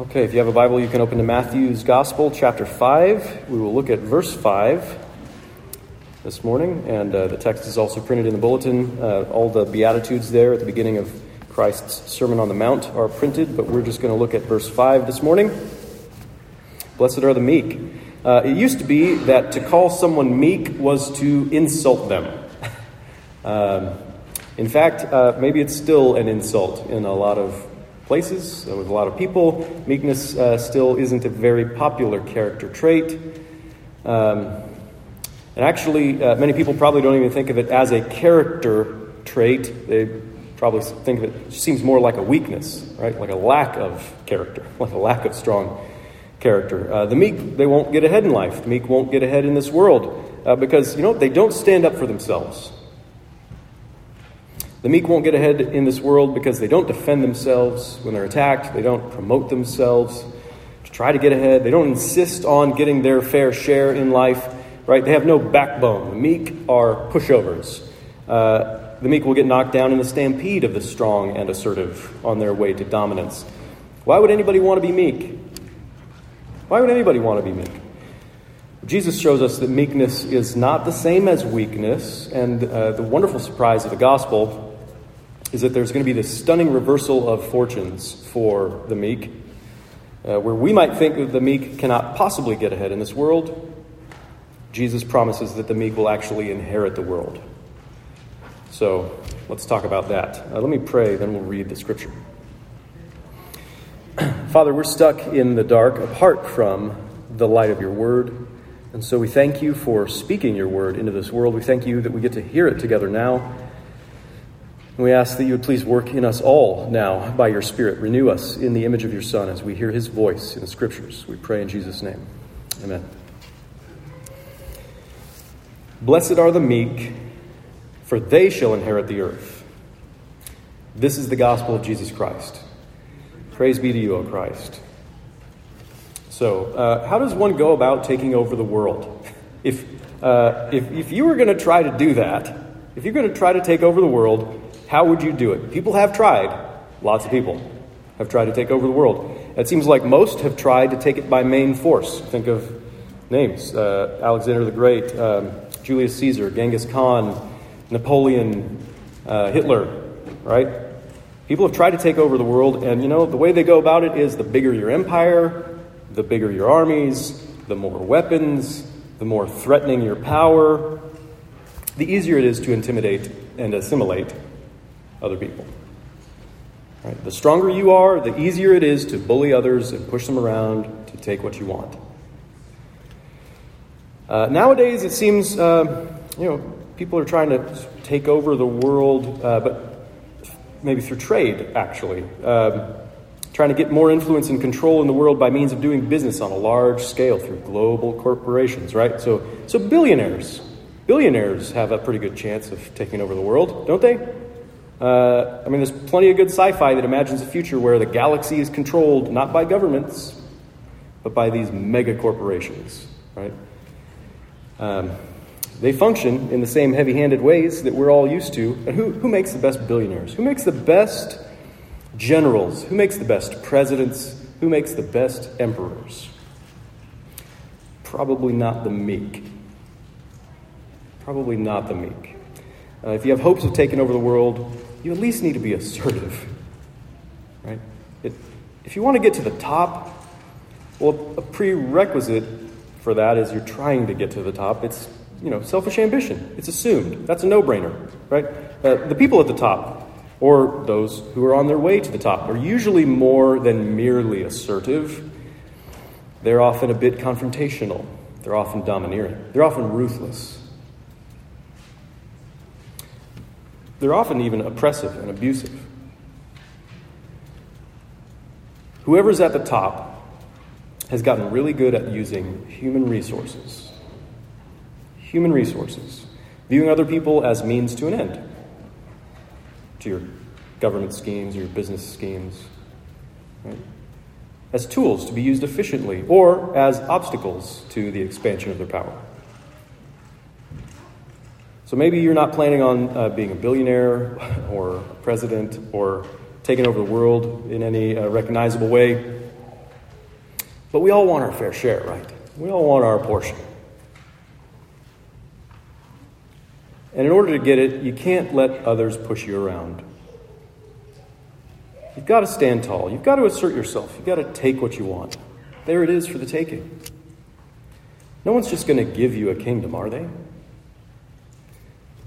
Okay, if you have a Bible, you can open to Matthew's Gospel, chapter 5. We will look at verse 5 this morning, and uh, the text is also printed in the bulletin. Uh, all the Beatitudes there at the beginning of Christ's Sermon on the Mount are printed, but we're just going to look at verse 5 this morning. Blessed are the meek. Uh, it used to be that to call someone meek was to insult them. um, in fact, uh, maybe it's still an insult in a lot of places uh, with a lot of people. Meekness uh, still isn't a very popular character trait. Um, and actually, uh, many people probably don't even think of it as a character trait. They probably think of it, it seems more like a weakness, right? Like a lack of character, like a lack of strong character. Uh, the meek, they won't get ahead in life. The meek won't get ahead in this world uh, because, you know, they don't stand up for themselves. The meek won't get ahead in this world because they don't defend themselves when they're attacked. They don't promote themselves to try to get ahead. They don't insist on getting their fair share in life, right? They have no backbone. The meek are pushovers. Uh, the meek will get knocked down in the stampede of the strong and assertive on their way to dominance. Why would anybody want to be meek? Why would anybody want to be meek? Jesus shows us that meekness is not the same as weakness, and uh, the wonderful surprise of the gospel is that there's going to be this stunning reversal of fortunes for the meek. Uh, where we might think that the meek cannot possibly get ahead in this world, Jesus promises that the meek will actually inherit the world. So let's talk about that. Uh, let me pray, then we'll read the scripture. Father, we're stuck in the dark apart from the light of your word. And so we thank you for speaking your word into this world. We thank you that we get to hear it together now. And we ask that you would please work in us all now by your Spirit. Renew us in the image of your Son as we hear his voice in the Scriptures. We pray in Jesus' name. Amen. Blessed are the meek, for they shall inherit the earth. This is the gospel of Jesus Christ. Praise be to you, O Christ. So, uh, how does one go about taking over the world? If, uh, if, if you were going to try to do that, if you're going to try to take over the world, how would you do it? People have tried. Lots of people have tried to take over the world. It seems like most have tried to take it by main force. Think of names uh, Alexander the Great, um, Julius Caesar, Genghis Khan, Napoleon, uh, Hitler, right? People have tried to take over the world, and you know, the way they go about it is the bigger your empire, the bigger your armies, the more weapons, the more threatening your power, the easier it is to intimidate and assimilate other people. Right? The stronger you are, the easier it is to bully others and push them around to take what you want. Uh, nowadays, it seems uh, you know people are trying to take over the world, uh, but maybe through trade, actually. Um, trying to get more influence and control in the world by means of doing business on a large scale through global corporations, right? So, so billionaires, billionaires have a pretty good chance of taking over the world, don't they? Uh, I mean, there's plenty of good sci fi that imagines a future where the galaxy is controlled not by governments, but by these mega corporations, right? Um, they function in the same heavy handed ways that we're all used to. And who, who makes the best billionaires? Who makes the best generals? Who makes the best presidents? Who makes the best emperors? Probably not the meek. Probably not the meek. Uh, if you have hopes of taking over the world, you at least need to be assertive. Right? It, if you want to get to the top, well, a prerequisite for that is you're trying to get to the top. It's you know selfish ambition. It's assumed. That's a no-brainer, right? Uh, the people at the top, or those who are on their way to the top, are usually more than merely assertive. They're often a bit confrontational. They're often domineering. They're often ruthless. They're often even oppressive and abusive. Whoever's at the top has gotten really good at using human resources. Human resources. Viewing other people as means to an end. To your government schemes or your business schemes. Right? As tools to be used efficiently or as obstacles to the expansion of their power. So maybe you're not planning on uh, being a billionaire or a president or taking over the world in any uh, recognizable way. But we all want our fair share, right? We all want our portion. And in order to get it, you can't let others push you around. You've got to stand tall. You've got to assert yourself. You've got to take what you want. There it is for the taking. No one's just going to give you a kingdom, are they?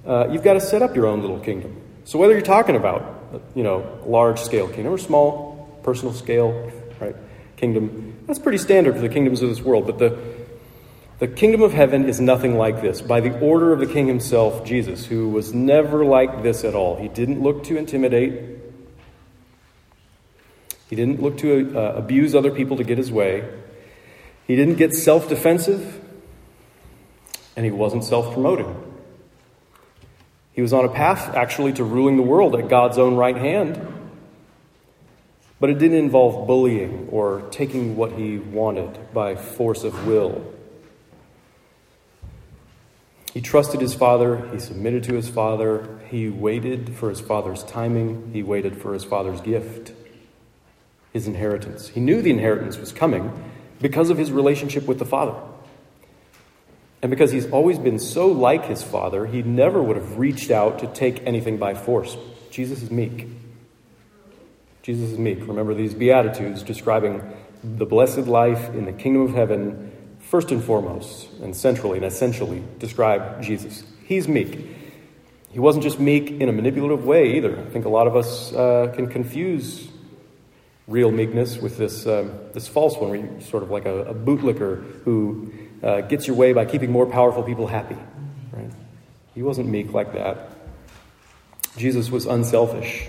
Uh, you've got to set up your own little kingdom. So whether you're talking about, you know, large scale kingdom or small, personal scale, right, kingdom, that's pretty standard for the kingdoms of this world. But the the kingdom of heaven is nothing like this. By the order of the king himself, Jesus, who was never like this at all, he didn't look to intimidate, he didn't look to uh, abuse other people to get his way, he didn't get self defensive, and he wasn't self promoting. He was on a path, actually, to ruling the world at God's own right hand. But it didn't involve bullying or taking what he wanted by force of will. He trusted his father, he submitted to his father, he waited for his father's timing, he waited for his father's gift, his inheritance. He knew the inheritance was coming because of his relationship with the father. And because he's always been so like his father, he never would have reached out to take anything by force. Jesus is meek. Jesus is meek. Remember these Beatitudes describing the blessed life in the kingdom of heaven first and foremost and centrally and essentially describe Jesus. He's meek. He wasn't just meek in a manipulative way either. I think a lot of us uh, can confuse real meekness with this, um, this false one, where you're sort of like a, a bootlicker who uh, gets your way by keeping more powerful people happy. Right? He wasn't meek like that. Jesus was unselfish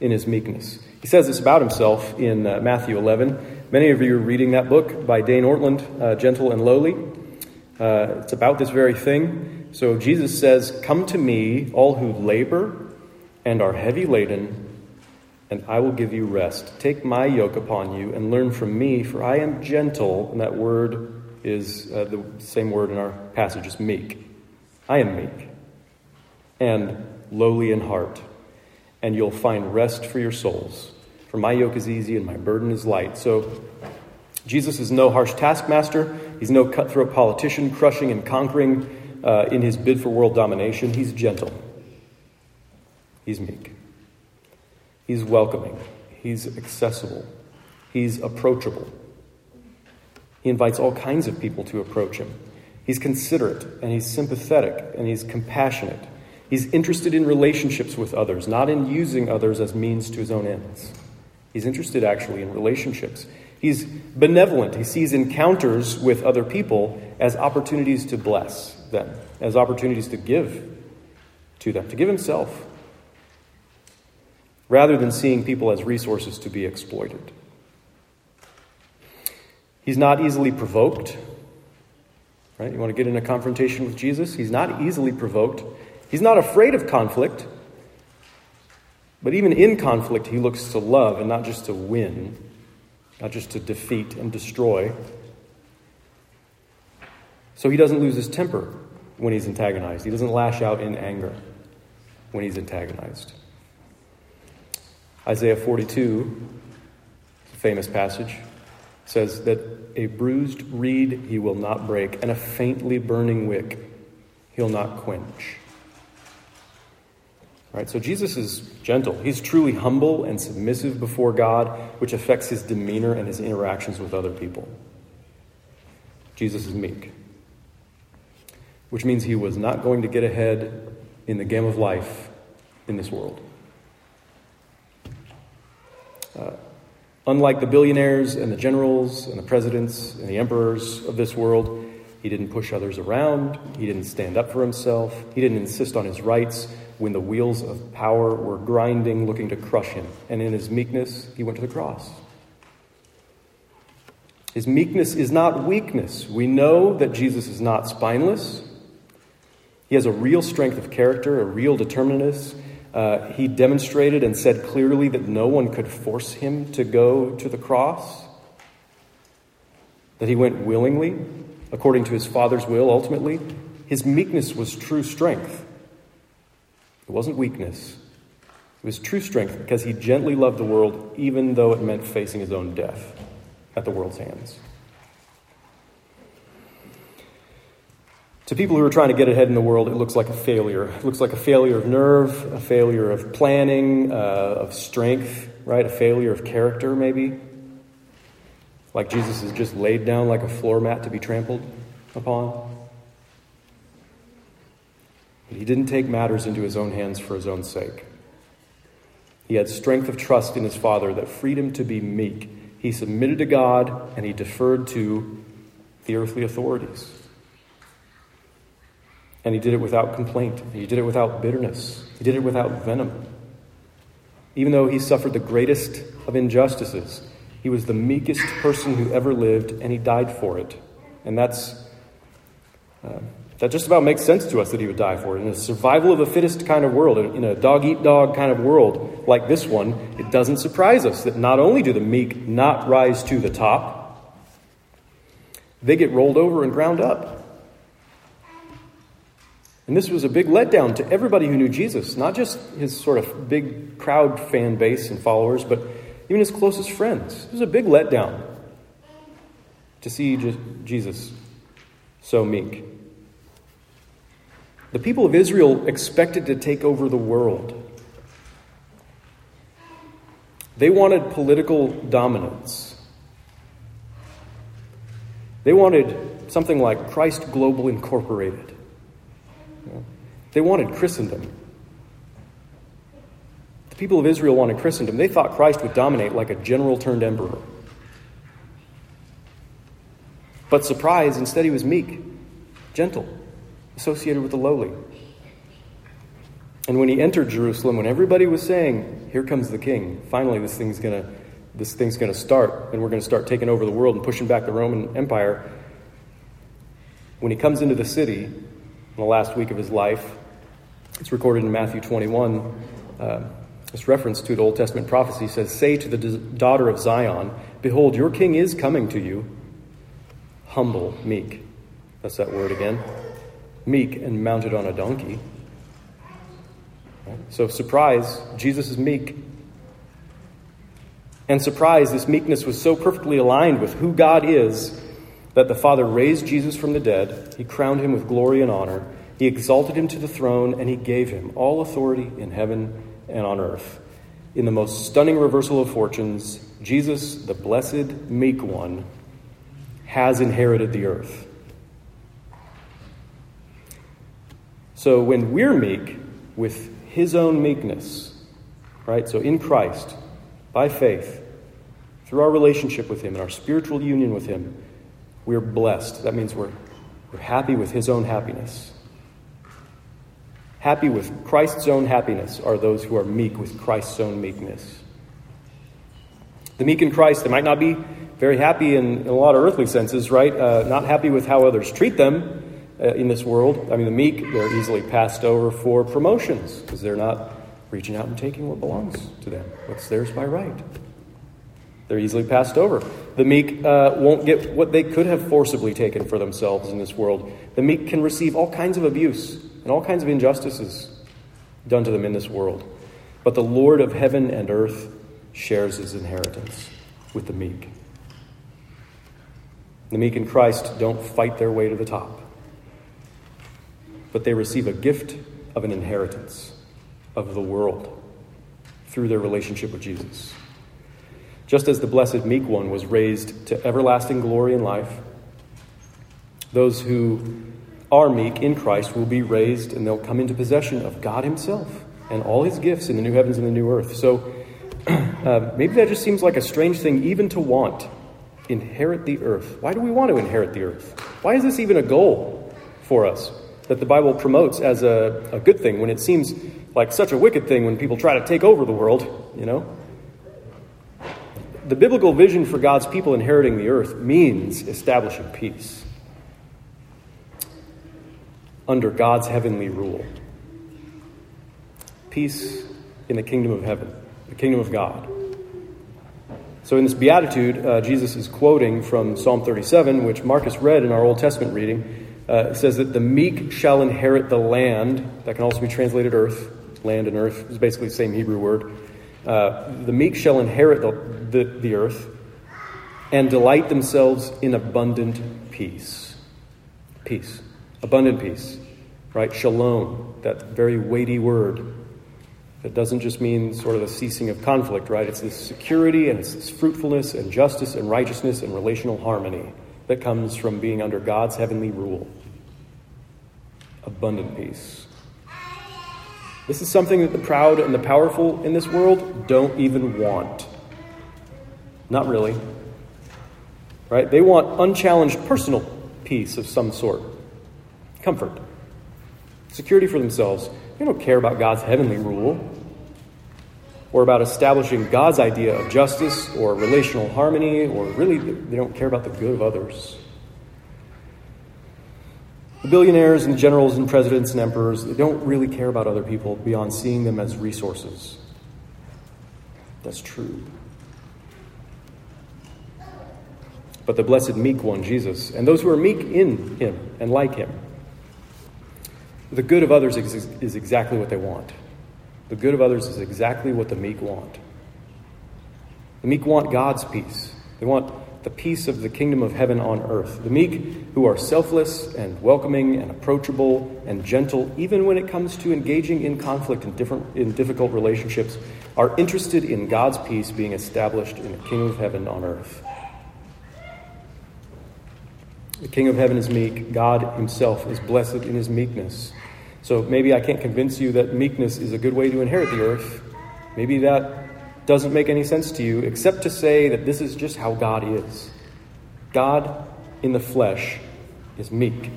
in his meekness. He says this about himself in uh, Matthew 11. Many of you are reading that book by Dane Ortlund, uh, Gentle and Lowly. Uh, it's about this very thing. So Jesus says, Come to me, all who labor and are heavy laden, and I will give you rest. Take my yoke upon you and learn from me, for I am gentle. And that word is uh, the same word in our passage is meek. I am meek and lowly in heart, and you'll find rest for your souls. For my yoke is easy and my burden is light. So, Jesus is no harsh taskmaster. He's no cutthroat politician crushing and conquering uh, in his bid for world domination. He's gentle. He's meek. He's welcoming. He's accessible. He's approachable. He invites all kinds of people to approach him. He's considerate and he's sympathetic and he's compassionate. He's interested in relationships with others, not in using others as means to his own ends. He's interested actually in relationships. He's benevolent. He sees encounters with other people as opportunities to bless them, as opportunities to give to them, to give himself, rather than seeing people as resources to be exploited. He's not easily provoked. Right? You want to get in a confrontation with Jesus? He's not easily provoked. He's not afraid of conflict. But even in conflict, he looks to love and not just to win, not just to defeat and destroy. So he doesn't lose his temper when he's antagonized. He doesn't lash out in anger when he's antagonized. Isaiah 42, a famous passage, says that a bruised reed he will not break, and a faintly burning wick he'll not quench. Right? So Jesus is gentle. He's truly humble and submissive before God, which affects his demeanor and his interactions with other people. Jesus is meek, which means he was not going to get ahead in the game of life in this world. Uh, unlike the billionaires and the generals and the presidents and the emperors of this world, he didn't push others around. He didn't stand up for himself. He didn't insist on his rights when the wheels of power were grinding, looking to crush him. And in his meekness, he went to the cross. His meekness is not weakness. We know that Jesus is not spineless. He has a real strength of character, a real determinateness. Uh, he demonstrated and said clearly that no one could force him to go to the cross, that he went willingly, according to his Father's will, ultimately. His meekness was true strength. It wasn't weakness, it was true strength because he gently loved the world even though it meant facing his own death at the world's hands. To people who are trying to get ahead in the world, it looks like a failure. It looks like a failure of nerve, a failure of planning, uh, of strength, right? A failure of character, maybe. Like Jesus is just laid down like a floor mat to be trampled upon. But He didn't take matters into his own hands for his own sake. He had strength of trust in his Father that freed him to be meek. He submitted to God and he deferred to the earthly authorities. And he did it without complaint. He did it without bitterness. He did it without venom. Even though he suffered the greatest of injustices, he was the meekest person who ever lived, and he died for it. And that's uh, that just about makes sense to us that he would die for it. In a survival of the fittest kind of world, in a dog eat dog kind of world like this one, it doesn't surprise us that not only do the meek not rise to the top, they get rolled over and ground up. And this was a big letdown to everybody who knew Jesus, not just his sort of big crowd fan base and followers, but even his closest friends. It was a big letdown to see Jesus so meek. The people of Israel expected to take over the world. They wanted political dominance. They wanted something like Christ Global Incorporated. They wanted Christendom The people of Israel wanted Christendom, they thought Christ would dominate like a general turned emperor. But surprise, instead he was meek, gentle, associated with the lowly. And when he entered Jerusalem, when everybody was saying, Here comes the king, finally this thing's gonna this thing's gonna start, and we're gonna start taking over the world and pushing back the Roman Empire. When he comes into the city in the last week of his life, it's recorded in Matthew 21. Uh, this reference to the Old Testament prophecy says, Say to the daughter of Zion, Behold, your king is coming to you, humble, meek. That's that word again. Meek and mounted on a donkey. So, surprise, Jesus is meek. And surprise, this meekness was so perfectly aligned with who God is that the Father raised Jesus from the dead. He crowned him with glory and honor. He exalted him to the throne, and he gave him all authority in heaven and on earth. In the most stunning reversal of fortunes, Jesus, the blessed, meek one, has inherited the earth. So when we're meek with his own meekness, right? So in Christ, by faith, through our relationship with him and our spiritual union with him, we're blessed. That means we're, we're happy with his own happiness. Happy with Christ's own happiness are those who are meek with Christ's own meekness. The meek in Christ, they might not be very happy in, in a lot of earthly senses, right? Uh, not happy with how others treat them uh, in this world. I mean, the meek, they're easily passed over for promotions because they're not reaching out and taking what belongs to them, what's theirs by right. They're easily passed over. The meek uh, won't get what they could have forcibly taken for themselves in this world. The meek can receive all kinds of abuse and all kinds of injustices done to them in this world. But the Lord of heaven and earth shares his inheritance with the meek. The meek in Christ don't fight their way to the top, but they receive a gift of an inheritance of the world through their relationship with Jesus. Just as the blessed meek one was raised to everlasting glory and life, those who are meek in Christ will be raised and they'll come into possession of God Himself and all His gifts in the new heavens and the new earth. So uh, maybe that just seems like a strange thing even to want. Inherit the earth. Why do we want to inherit the earth? Why is this even a goal for us that the Bible promotes as a, a good thing when it seems like such a wicked thing when people try to take over the world, you know? The biblical vision for God's people inheriting the earth means establishing peace under God's heavenly rule. Peace in the kingdom of heaven, the kingdom of God. So, in this beatitude, uh, Jesus is quoting from Psalm 37, which Marcus read in our Old Testament reading. Uh, it says that the meek shall inherit the land. That can also be translated earth. Land and earth is basically the same Hebrew word. Uh, the meek shall inherit the, the, the earth and delight themselves in abundant peace. Peace. Abundant peace, right? Shalom, that very weighty word. That doesn't just mean sort of the ceasing of conflict, right? It's this security and it's this fruitfulness and justice and righteousness and relational harmony that comes from being under God's heavenly rule. Abundant peace. This is something that the proud and the powerful in this world don't even want. Not really. Right? They want unchallenged personal peace of some sort, comfort, security for themselves. They don't care about God's heavenly rule or about establishing God's idea of justice or relational harmony, or really, they don't care about the good of others. The billionaires and the generals and presidents and emperors, they don't really care about other people beyond seeing them as resources. That's true. But the blessed meek one, Jesus, and those who are meek in him and like him, the good of others is exactly what they want. The good of others is exactly what the meek want. The meek want God's peace. They want the peace of the kingdom of heaven on earth. The meek who are selfless and welcoming and approachable and gentle, even when it comes to engaging in conflict in, different, in difficult relationships, are interested in God's peace being established in the kingdom of heaven on earth. The King of heaven is meek. God himself is blessed in his meekness. So maybe I can't convince you that meekness is a good way to inherit the earth. Maybe that doesn't make any sense to you, except to say that this is just how God is. God in the flesh is meek.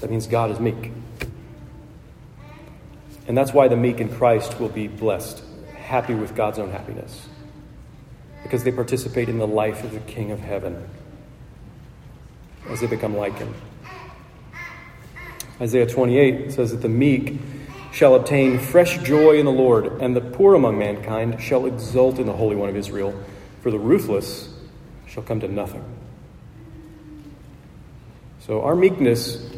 That means God is meek. And that's why the meek in Christ will be blessed, happy with God's own happiness, because they participate in the life of the King of heaven as they become like him. Isaiah 28 says that the meek shall obtain fresh joy in the Lord, and the poor among mankind shall exult in the Holy One of Israel, for the ruthless shall come to nothing. So, our meekness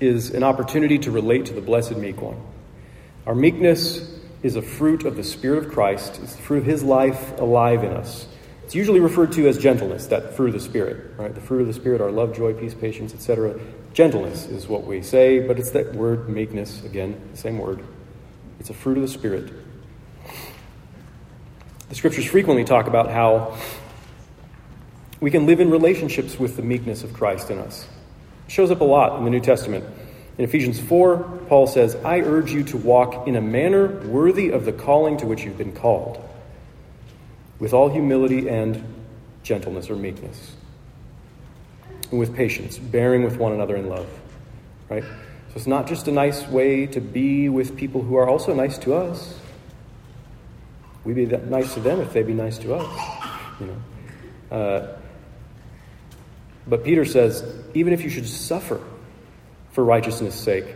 is an opportunity to relate to the blessed meek one. Our meekness is a fruit of the Spirit of Christ, it's the fruit of His life alive in us. It's usually referred to as gentleness, that fruit of the Spirit, right? The fruit of the Spirit are love, joy, peace, patience, etc. Gentleness is what we say, but it's that word meekness, again, the same word. It's a fruit of the Spirit. The scriptures frequently talk about how we can live in relationships with the meekness of Christ in us. It shows up a lot in the New Testament. In Ephesians 4, Paul says, I urge you to walk in a manner worthy of the calling to which you've been called with all humility and gentleness or meekness, and with patience, bearing with one another in love. Right? So it's not just a nice way to be with people who are also nice to us. We'd be nice to them if they'd be nice to us. You know. Uh, but Peter says, even if you should suffer for righteousness' sake,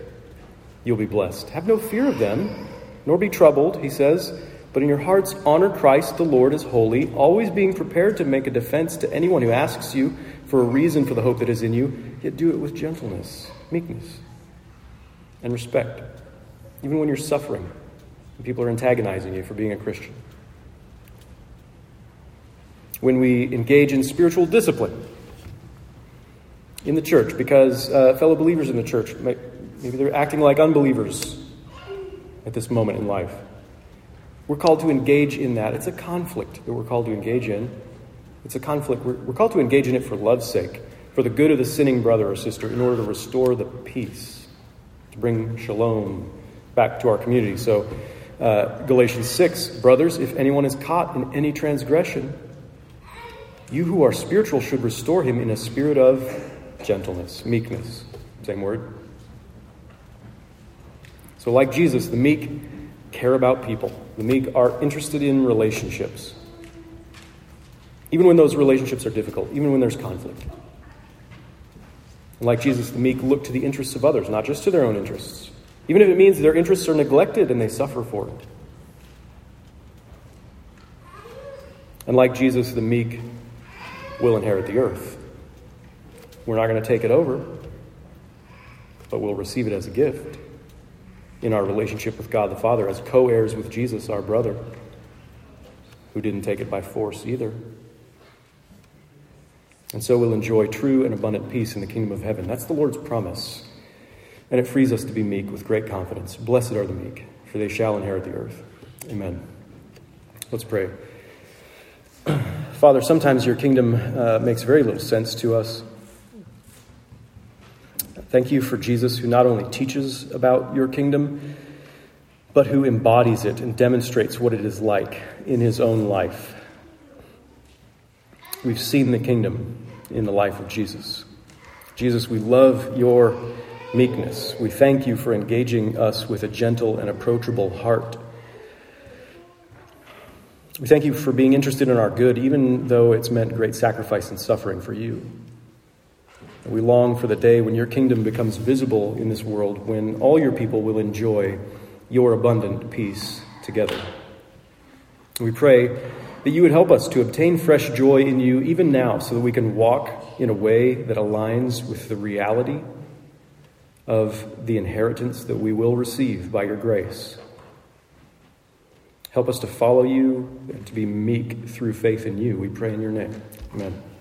you'll be blessed. Have no fear of them, nor be troubled, he says but in your hearts, honor Christ the Lord as holy, always being prepared to make a defense to anyone who asks you for a reason for the hope that is in you, yet do it with gentleness, meekness, and respect, even when you're suffering and people are antagonizing you for being a Christian. When we engage in spiritual discipline in the church, because uh, fellow believers in the church, maybe they're acting like unbelievers at this moment in life we're called to engage in that. It's a conflict that we're called to engage in. It's a conflict. We're, we're called to engage in it for love's sake, for the good of the sinning brother or sister, in order to restore the peace, to bring shalom back to our community. So, uh, Galatians 6, brothers, if anyone is caught in any transgression, you who are spiritual should restore him in a spirit of gentleness, meekness. Same word. So, like Jesus, the meek care about people. The meek are interested in relationships. Even when those relationships are difficult, even when there's conflict. And like Jesus, the meek look to the interests of others, not just to their own interests. Even if it means their interests are neglected and they suffer for it. And like Jesus, the meek will inherit the earth. We're not going to take it over, but we'll receive it as a gift in our relationship with God the Father as co heirs with Jesus, our brother, who didn't take it by force either. And so we'll enjoy true and abundant peace in the kingdom of heaven. That's the Lord's promise. And it frees us to be meek with great confidence. Blessed are the meek, for they shall inherit the earth. Amen. Let's pray. Father, sometimes your kingdom uh, makes very little sense to us. Thank you for Jesus, who not only teaches about your kingdom, but who embodies it and demonstrates what it is like in his own life. We've seen the kingdom in the life of Jesus. Jesus, we love your meekness. We thank you for engaging us with a gentle and approachable heart. We thank you for being interested in our good, even though it's meant great sacrifice and suffering for you. We long for the day when your kingdom becomes visible in this world, when all your people will enjoy your abundant peace together. We pray that you would help us to obtain fresh joy in you even now so that we can walk in a way that aligns with the reality of the inheritance that we will receive by your grace. Help us to follow you and to be meek through faith in you. We pray in your name. Amen.